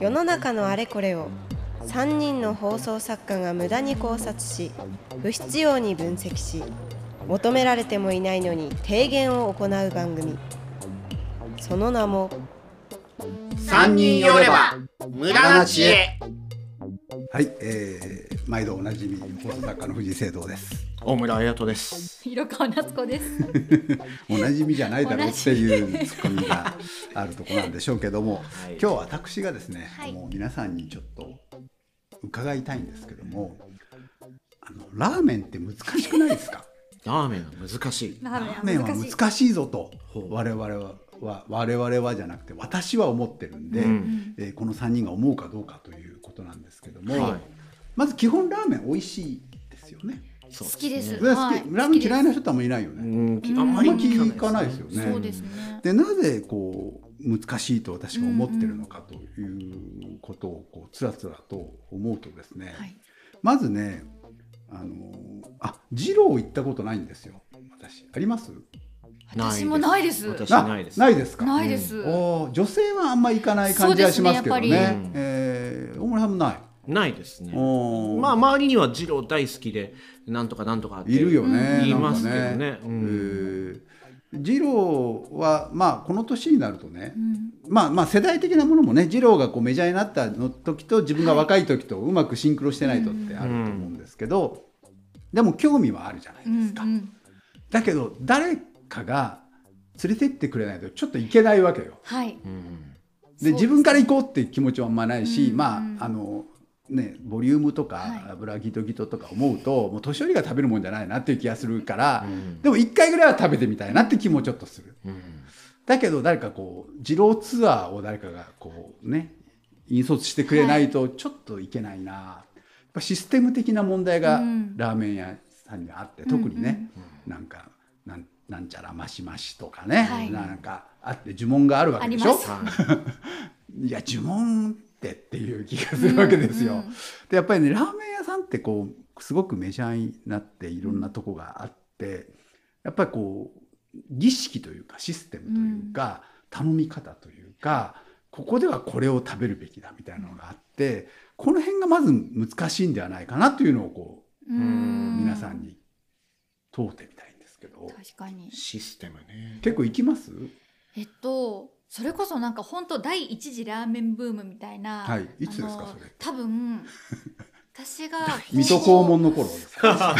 世の中のあれこれを3人の放送作家が無駄に考察し不必要に分析し求められてもいないのに提言を行う番組その名も三人寄れば無駄な知恵はい、えー、毎度おなじみ放送作家の藤井聖堂です。大村彩人です。広川夏子です。おなじみじゃないだろうっていうツッコミがあるところなんでしょうけども、はい。今日私がですね、はい。もう皆さんにちょっと伺いたいんですけども、あのラーメンって難しくないですか？ラーメンは難しい。ララーメンは難しいぞと我々はは我々はじゃなくて私は思ってるんで、うん。えーこの3人が思うかどうかということなんですけども、はい。まず基本ラーメン美味しいですよね。そう好きです。好き。はい。ラーメン嫌いな人ってあんまりいないよね。あんまり聞かないですよね。そうですね。でなぜこう難しいと私が思ってるのかということをこうつらつらと思うとですね、はい。まずねあのあ二郎行ったことないんですよ。私あります？私もないです。私ないです。ないですか？ないです。おー女性はあんま行かない感じはしますけどね。えー大村さんもないないですね。まあ周りには二郎大好きでなんとかなんとかっているよね、言いますけどね。ね。うん。えー。二郎はまあこの年になるとね、うん。まあまあ世代的なものもね二郎がこうメジャーになったの時と自分が若い時とうまくシンクロしてないとってあると思うんですけど、でも興味はあるじゃないうんですか、うん。だけど誰かが連れてってくれないとちょっと行けないわけよ。はい。うん。で自分から行こうっていう気持ちはあんまないし、うんまうん。ああのねボリュームとか、はい。油ギトギトとか思うともう年寄りが食べるもんじゃないなっていう気がするから、うん。でも一回ぐらいは食べてみたいなって気もちょっとする。うん。だけど誰かこう二郎ツアーを誰かがこうね引率してくれないとちょっといけないな、やっぱシステム的な問題がうん。ラーメン屋さんにはあって、特にね、なんかなんなんちゃらマシマシとかね、はい。なんかあって呪文があるわけでしょ？いや呪文ってっていう気がするわけですよ。うんうんでやっぱりねラーメン屋さんってこうすごくメジャーになっていろんなとこがあってやっぱりこう儀式というかシステムというか、頼み方というかここではこれを食べるべきだみたいなのがあってこの辺がまず難しいんではないかなというのをこうう、ん。皆さん。に問うてみたいんですけど確かに。システムね結構行きます？えっと。それこそなんか本当第一次ラーメンブームみたいな。はいいつですかそれ？多分。私が。水戸黄門の頃ですか？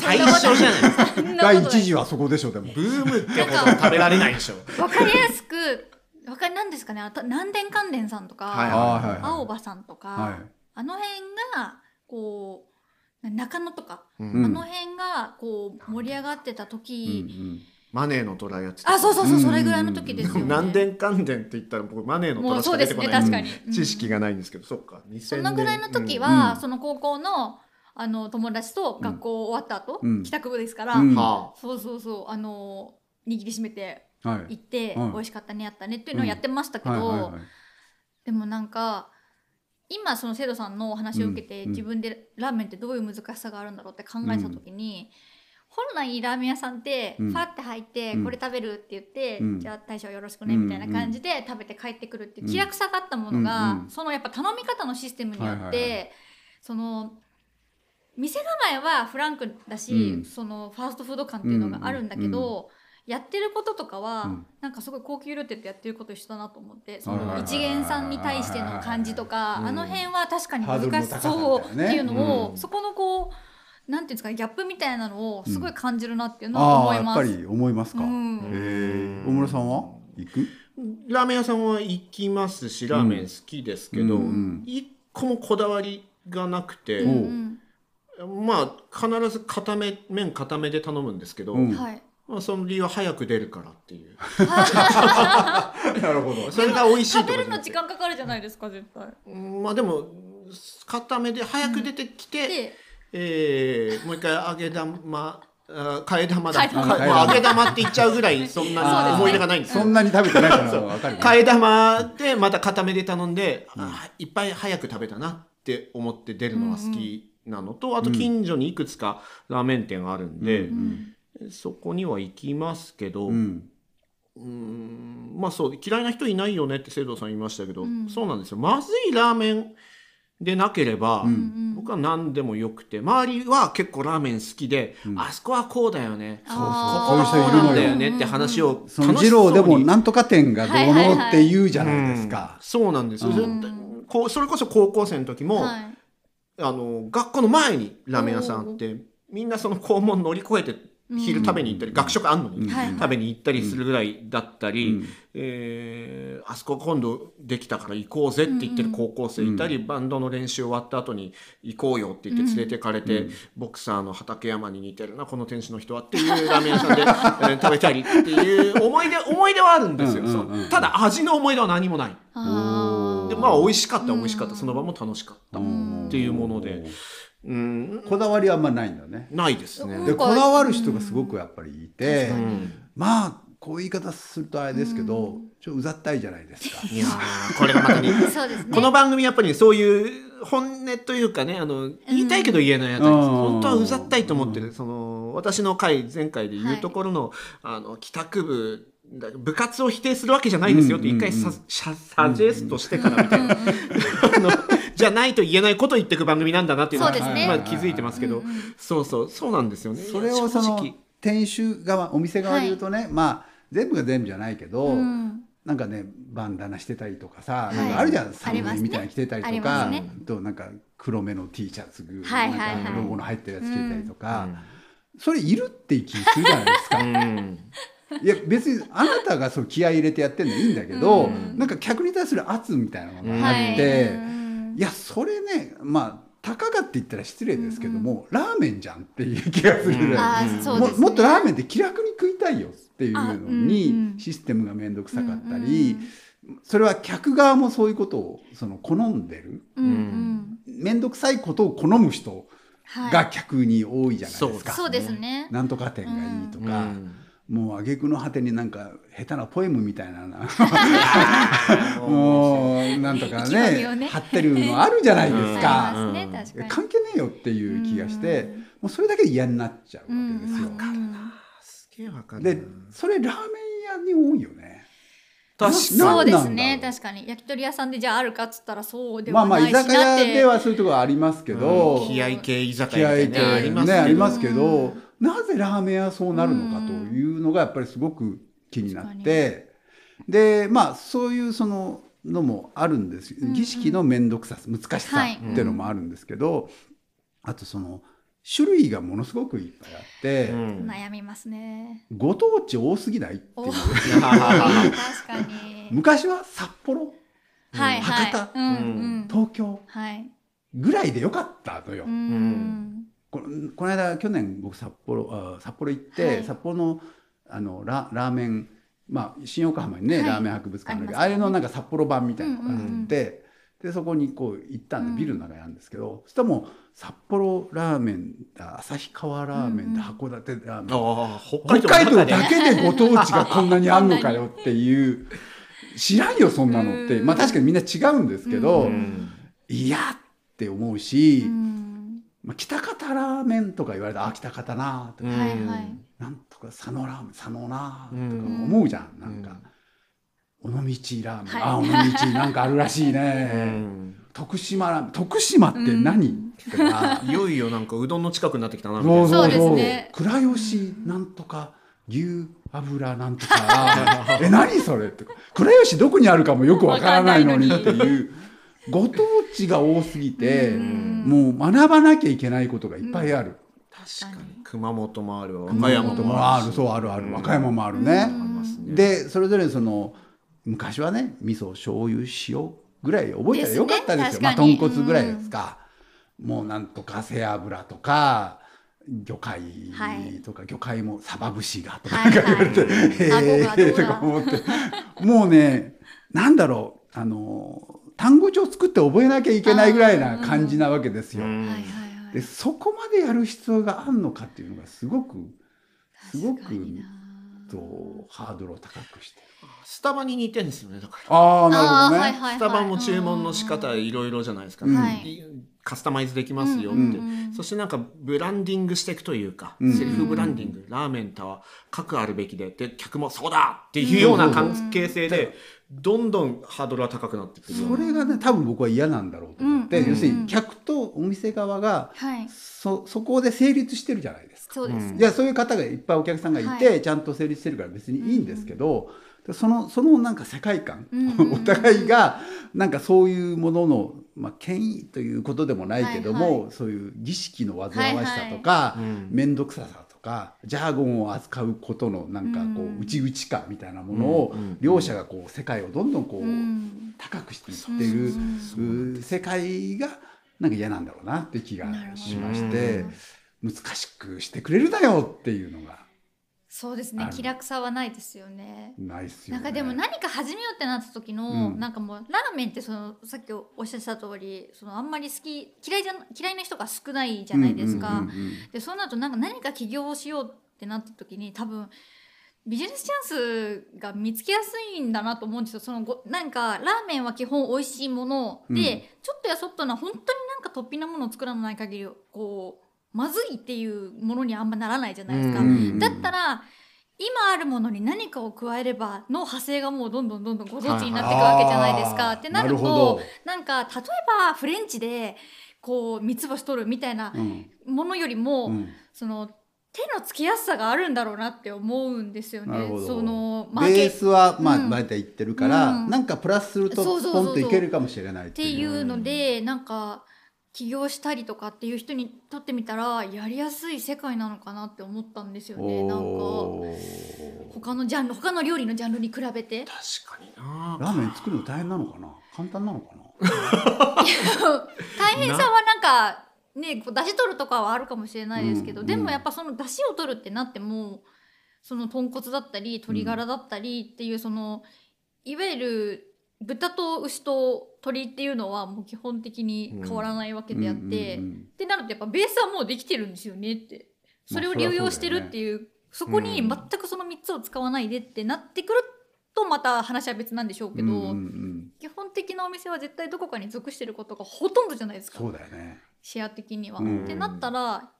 最初じゃない第一次はそこでしょでもブームってほど食べられないでしょ わかりやすく。わかりなんですかね？あと南電関連さんとか。はいあーはいはい青葉さんとか、はいあの辺がこう中野とか、うんあの辺がこう盛り上がってたうんう時、んマネーの虎やってた。あそうそうそう、うん。それぐらいの時ですよね。何年関連って言ったら僕マネーの虎しか出てこないね確かに。知識がないんですけど、そっか。2000年そのぐらいの時うは、ん。その高校のあの友達と学校終わった後、うん。帰宅部ですから、うん。はそうそうそうあの握りしめてはい。行って、はい。美味しかったねやったねっていうのをやってましたけど、はいはいはい。でもなんか今その生徒さんのお話を受けて、うん。自分でラーメンってどういう難しさがあるんだろうって考えた時に、本来ラーメン屋さんってうん。ファって入って、うん。これ食べるって言って、うん。じゃあ大将よろしくねみたいな感じで食べて帰ってくるっていう気楽さがあったものが、そのやっぱ頼み方のシステムによって、その店構えはフランクだし、うん。そのファーストフード感っていうのがあるんだけど、やってることとかは、うん。なんかすごい高級料亭ってやってること一緒だなと思ってその一元さんに対しての感じとか、うん。あの辺は確かに難しそうっていうのを、うん。そこのこうなんていうんですかねギャップみたいなのをすごい感じるなっていうのは思います。やっぱり思いますか。へうん。え大村さんは？行く？ラーメン屋さんは行きますしラーメン好きですけど、うんうん。一個もこだわりがなくて、う。んまあ必ず固め麺固めで頼むんですけど、うん。まあ、その理由は早く出るからっていう。なるほど。それが美味しい食べるの時間かかるじゃないですか絶対。うん。まあでも固めで早く出てきて、でえーもう一回揚げ玉あ替え玉だ替え玉。かまあ揚げ玉って言っちゃうぐらいそんなに思い出がないんですよそんなに食べてないからわかるよ。替え玉でまた固めで頼んで、あいっぱい早く食べたなって思って出るのが好きなのと、あと近所にいくつかラーメン店があるんで、うん。そこには行きますけど、うん。うーんまあそう嫌いな人いないよねって聖堂さん言いましたけど、うん。そうなんですよ。まずいラーメンでなければ、うん。僕は何でもよくて周りは結構ラーメン好きで、うん。あそこはこうだよね。そうそう。ここはこうなんだよねって話をその二郎でもなんとか店がどうのって言うじゃないですか。うん。そうなんですよ、うこうそれこそ高校生の時も、はい。あの学校の前にラーメン屋さんあってみんなその校門乗り越えて昼食べに行ったり、学食あんのに、食べに行ったりするぐらいだったり、うん。えーあそこ今度できたから行こうぜって言ってる高校生いたり、バンドの練習終わった後に行こうよって言って連れてかれて、うん。ボクサーの畠山に似てるなこの店主の人はっていうラーメン屋さんで、えー食べたりっていう思い出思い出はあるんですよ、ただ味の思い出は何もない。でまあ美味しかったは美味しかった。その場も楽しかった、うんっていうものでうん。こだわりはあんまないんだね。ないですね。でこだわる人がすごくやっぱりいて、うん。まあこういう言い方するとあれですけど、ちょっとうざったいじゃないですか。いやーこれがまたね ね。この番組やっぱりそういう本音というかねあの言いたいけど言えないあたりです、うん。本当はうざったいと思ってる、その私の回前回で言うところの,、あの帰宅部だ部活を否定するわけじゃないですよってうん一回サ,、うんササジェストしてからみたいな、あのじゃないと言えないことを言っていく番組なんだなっていうのはね。まあ、気づいてますけど、うんうんそうそうそうなんですよね。それをその正直。店主側お店側で言うとね、まあ全部が全部じゃないけど、うん。なんかねバンダナしてたりとかさ、い。なんかあるじゃんあ寒りますねいみたいなの着てたりとか、ね。となんか黒目の T シャツ、はいはいはい。なんかロゴの入ってるやつ着てたりとか、うん。それいるって気するじゃないですか。うん。いや別にあなたがそう気合い入れてやってるのいいんだけど、うん。なんか客に対する圧みたいなのがあはいって、うんいやそれねまあたかがって言ったら失礼ですけども、ラーメンじゃんっていう気がする。ぐらい、あーそうですね。ももっとラーメンって気楽に食いたいよっていうのにんシステムが面倒くさかったり、それは客側もそういうことをその好んでる。うんうん。面倒くさいことを好む人はい。が客に多いじゃないですか。そうですね。なんとか店がいいとか、うんもう挙句の果てになんか下手なポエムみたいなな もうなんとかねをね。貼ってるのあるじゃないですうん。あか。関係ねえよっていう気がして、うん。もうそれだけで嫌になっちゃうわうんけですよ。うん。すげえわかるな。でそれラーメン屋に多いよね。確かに。そうですね確かに。焼き鳥屋さんでじゃああるかっつったらそうでまあまあはないしなって、居酒屋ではそういうところありますけど、うん。気合系居酒気合屋みたいなねありますけどなぜラーメン屋はそうなるのかというのがやっぱりすごく気になって、でまあそういうそののもあるんです。んうん。儀式の面倒くささ難しさはい。っていうのもあるんですけど、あとその種類がものすごくいっぱいあって、うん。悩みますね。ご当地多すぎないっていう。お確かに。昔は札幌はいはい。博多うんうん。東京はい。ぐらいでよかったのよ。うんこのこの間去年僕札幌あ札幌行って、はい。札幌のあのララーメンまあ新横浜にね、はい。ラーメン博物館あるけどあれのなんか札幌版みたいなのがあって、うんうんうん。でそこにこう行ったんで、うんビルの中にあるんですけどそしたらもう札幌ラーメンだ旭川ラーメンだ、うんうん。函館ラーメン。北北海道だけでご当地がこんなにあんのかよっていう知らんよそんなのって、うん。まあ確かにみんな違うんですけど、うん。いやって思うし、うんまあ、北方ラーメンとか言われたらあ北方なとか、うん。はいはい。なんとか佐野ラーメン佐野なとかうん。思うじゃん、なんか、尾道ラーメン、あ尾道なんかあるらしいね、うん。徳島ラーメン。徳島って何、とかいよいよなんかうどんの近くになってきたなみたいな。そうですね。倉吉なんとか牛油なんとか。え何それって。倉吉どこにあるかもよくわからないのにっていう。ご当地が多すぎて、うんもう学ばなきゃいけないことがいっぱいある。確かに。熊本もある和歌熊山本もある。もある。そうあるある、うん。和歌山もあるね。でそれぞれその昔はね味噌醤油塩ぐらい覚えたらよかったですよ。ね。まあ豚骨ぐらいですか、もうなんとか背脂とか魚介はい。とか、魚介もサバ節がとかはいはい。言われて、へ顎がどうだえとか思って。もうねなんだろう。あの単語帳作って覚えなきゃいけないぐらいな感じなわけですよ。でそこまでやる必要があるのかっていうのがすごくすごくとハードルを高くして。る。スタバに似てんですよねだから。ああなるほどね。はいはいはい。スタバも注文の仕方いろいろじゃないですか、カスタマイズできますよって、うんうんそしてなんかブランディングしていくというか、うん。セルフブランディング、ラーメンとは核あるべきで。で客もそうだっていうような関係性で、どんどんハードルは高くなってくるそれがね多分僕は嫌なんだろうと思って、うん。要するに客とお店側がはい。そそこで成立してるじゃないですか。そうです。ねいやそういう方がいっぱいお客さんがいて、はい。ちゃんと成立してるから別にいいんですけど、そのそのなんか世界観、うんうんうんお互いがなんかそういうものの、まあ、権威ということでもないけども、はいそういう儀式の煩わしさとかうん。面倒、くささとかジャーゴンを扱うことのなんかこう内々感みたいなものを、両者がこう世界をどんどんこう、うん。高くしていってる、う世界がなんか嫌なんだろうなって気がしまして難しくしてくれるなよっていうのがそうですね気楽さはないですよねないっすよね。なんかでも何か始めようってなった時の、うんなんかもうラーメンってそのさっきおっしゃってた通りそのあんまり好き嫌いじゃ嫌いな人が少ないじゃないですか。でそうなるとなんか何か起業をしようってなった時に多分ビジネスチャンスが見つけやすいんだなと思うんですよ。そのごなんかラーメンは基本美味しいもので、うんちょっとやそっとな本当になんか突飛なものを作らない限りこうまずいっていうものにあんまならないじゃないですか。だったら今あるものに何かを加えればの派生がもうどんどんどんどんご当地になっていくわけじゃないですか。はいってなるとなんか例えばフレンチでこう三つ星取るみたいなうんものよりも、うん。その手のつきやすさがあるんだろうなって思うんですよね。そのマベースはまあうん。大体いってるから、うん。なんかプラスするとポンといけるかもしれないっってていう。いうのでなんか起業したりとかっていう人にとってみたらやりやすい世界なのかなって思ったんですよね。なんか他のジャンル他の料理のジャンルに比べて。確かにな。ラーメン作るの大変なのかな？簡単なのかな？大変さはなんかねこう出汁取るとかはあるかもしれないですけど、うん。でもやっぱその出汁を取るってなってもその豚骨だったり鶏ガラだったりっていうその、いわゆる豚と牛と鶏っていうのはもう基本的に変わらないわけであって、うんうんうんってなるとやっぱベースはもうできてるんですよねって。それを流用してるっていう,、そこに全くその3つを使わないでってなってくるとまた話は別なんでしょうけど、うんうんうん。基本的なお店は絶対どこかに属してることがほとんどじゃないですか。そうだよね。シェア的には。うん。ってなったら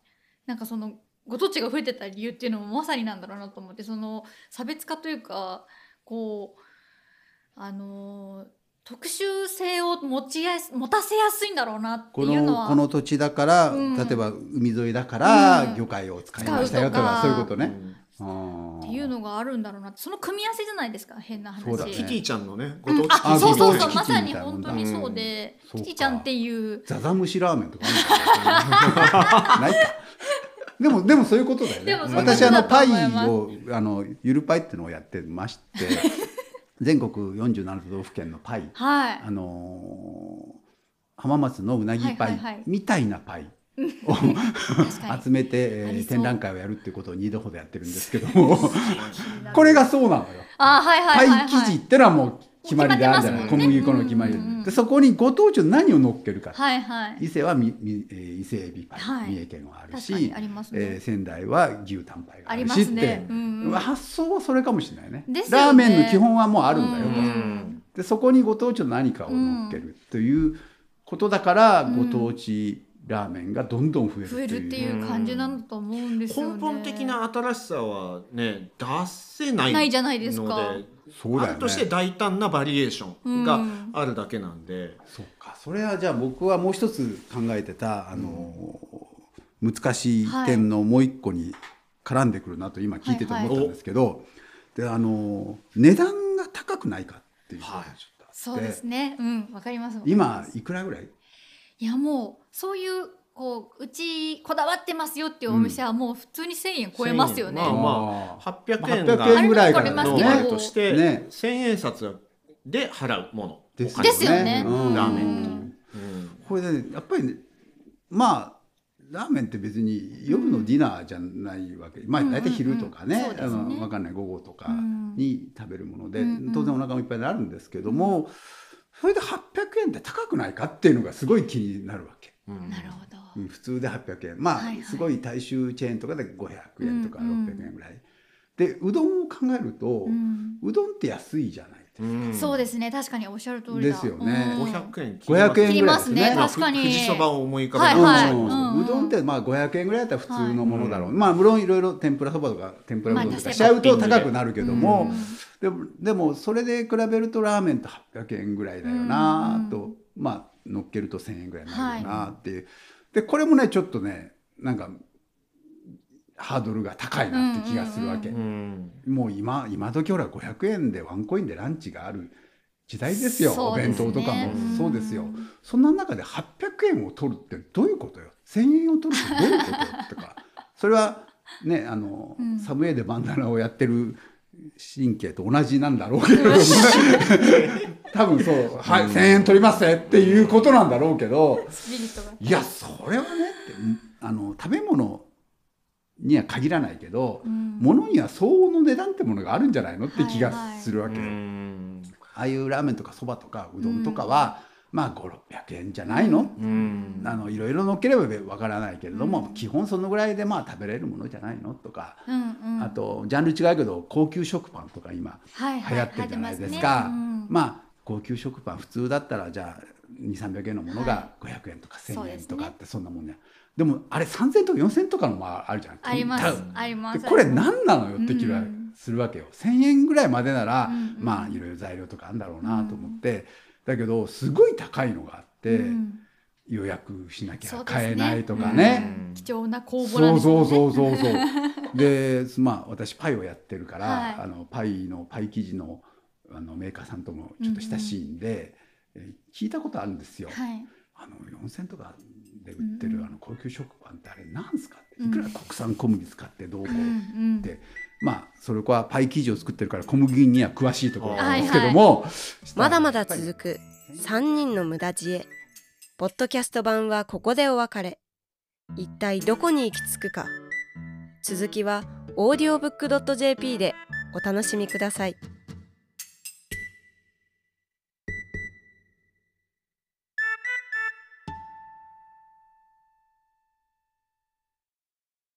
なんかそのご当地が増えてた理由っていうのもまさになんだろうなと思ってその差別化というかこうあのー特殊性を持ちやす持たせやすいんだろうなってこいうのは。のこの土地だから、うん。例えば海沿いだから、うん。魚介を使いましたよと使うとか。かそういうことね。うん。っていうのがあるんだろうなその組み合わせじゃないですか変な話。そうだね。キティちゃんのねうん。ご当地そうそうそうまさに本当にそうで、うん。キティちゃんっていう。ザザムシラーメンとかな。ないか。でもでもそういうことだよね。でもそういうこと私あのパイをあのゆるパイっていうのをやってまして、全国47都道府県のパイ、はい。あのー浜松のうなぎパイみたいなパイを集めて、えー展覧会をやるっていうことを2度ほどやってるんですけども、これがそうなのよ。あはいはいはい、はい、パイ生地ってのはもう決まりであるじゃない、ね。小麦粉の決まりで,、うんうんうんでそこにご当地の何を乗っけるか、はいはい。伊勢はみみ、えー伊勢エビパイ、はい。三重県はあるしにありますね、えー仙台は牛タンパイがあありまるしって、すね。うんうん発想はそれかもしれないね。ラーメンの基本はもうあるんだよ。と、うんでそこにご当地の何かを乗っけるということだから、うん。ご当地ラーメンがどんどん増える増えるっていう感じなんだと思うんですよね。根本的な新しさはね出せないないじゃないですか。のでそうだよね。あるとして大胆なバリエーションがあるだけなんで、そうか。それはじゃあ僕はもう一つ考えてたあの、難しい点のもう一個に絡んでくるなと今聞いてて思ったんですけど、であの値段が高くないかっていうのがちょっとあって、そうですね。うん。わかります。今いくらぐらい？いやもうそういうこううちこだわってますよっていうお店はもう普通に1000円超えますよね、1000円まあ800円800が円ぐらいからあれもノーマルけど。としてね。千円札で払うもの。ですお金をですよね。うん。ラーメンこれで、ね、やっぱりねまあラーメンって別に夜のディナーじゃないわけ、まあうん大体昼とかね,、あの分かんない午後とかうん。に食べるもので、うんうん。当然お腹もいっぱいになるんですけども、それで800円って高くないかっていうのがすごい気になるわけ。うん。なるほど、うん普通で800円。まあ、はいはい。すごい大衆チェーンとかで500円とかうんうん。600円ぐらい、でうどんを考えると、うん。うどんって安いじゃないうん。そうですね。確かにおっしゃる通りだ。ですよね。うん。500円500円切りますね。まあ確かに。ふ富士そばを思い浮かべはいるはい。うんうんうどんってまあ500円ぐらいだったら普通のものだろう、はい。まあ無論いろいろ天ぷらそばとか天ぷらうどんとまあかしちゃうと高くなるけども、うん。でもでもそれで比べるとラーメンと800円ぐらいだよなうん。と、まあ乗っけると1,000円ぐらいになるよなっていう、でこれもねちょっとねなんかハードルが高いなって気がするわけ、うんうんもう今今時ほら500円でワンコインでランチがある時代ですよ。すね。当とかも。うん。そうですよ。そんな中で800円を取るってどういうことよ。1,000円を取るってどういうことよとか。それはねあの、うん。サムエイでバンダナをやってる神経と同じなんだろうけれども多分そう「はい1,000円取りますね」っていうことなんだろうけど。いやそれはねってあの食べ物には限らないけど、うん。物には相応の値段ってものがあるんじゃないのって気がするわけ。よ。うんああいうラーメンとかそばとかうどんとかは、まあ5600円じゃないの、うん。あのいろいろ乗っければわからないけれども、うん基本そのぐらいでまあ食べれるものじゃないの？とか、うんうん。あとジャンル違うけど高級食パンとか今はいはい流行ってるじゃないですか。ますね。うんまあ高級食パン普通だったらじゃあ2300円のものが500円とか1000そうですね円とかってそんなもんね。でもあれ3000円とか4000円とかのもあるじゃん。ありますありまですこれ何なのよって気がうんするわけよ、1,000円ぐらいまでなら、うんうん。まあいろいろ材料とかあるんだろうなと思って、だけどすごい高いのがあって、うん。予約しなきゃ買えないとかうね。ん。貴重な公募なんそうですよね。そうそうそうそう でまあ私パイをやってるから、はい。あのパイのパイ生地のあのメーカーさんともちょっと親しいんで、えー聞いたことあるんですよ。はい。あの4000とかで売ってる、うんあの高級食パンってあれなんすかって。うん。いくら国産小麦使ってどうこう、うんうん。でまあそれはパイ生地を作ってるから小麦には詳しいところなんですけども、まだまだ続く3人の無駄知恵。ポッドキャスト版はここでお別れ。一体どこに行き着くか。続きは audiobook.jp でお楽しみください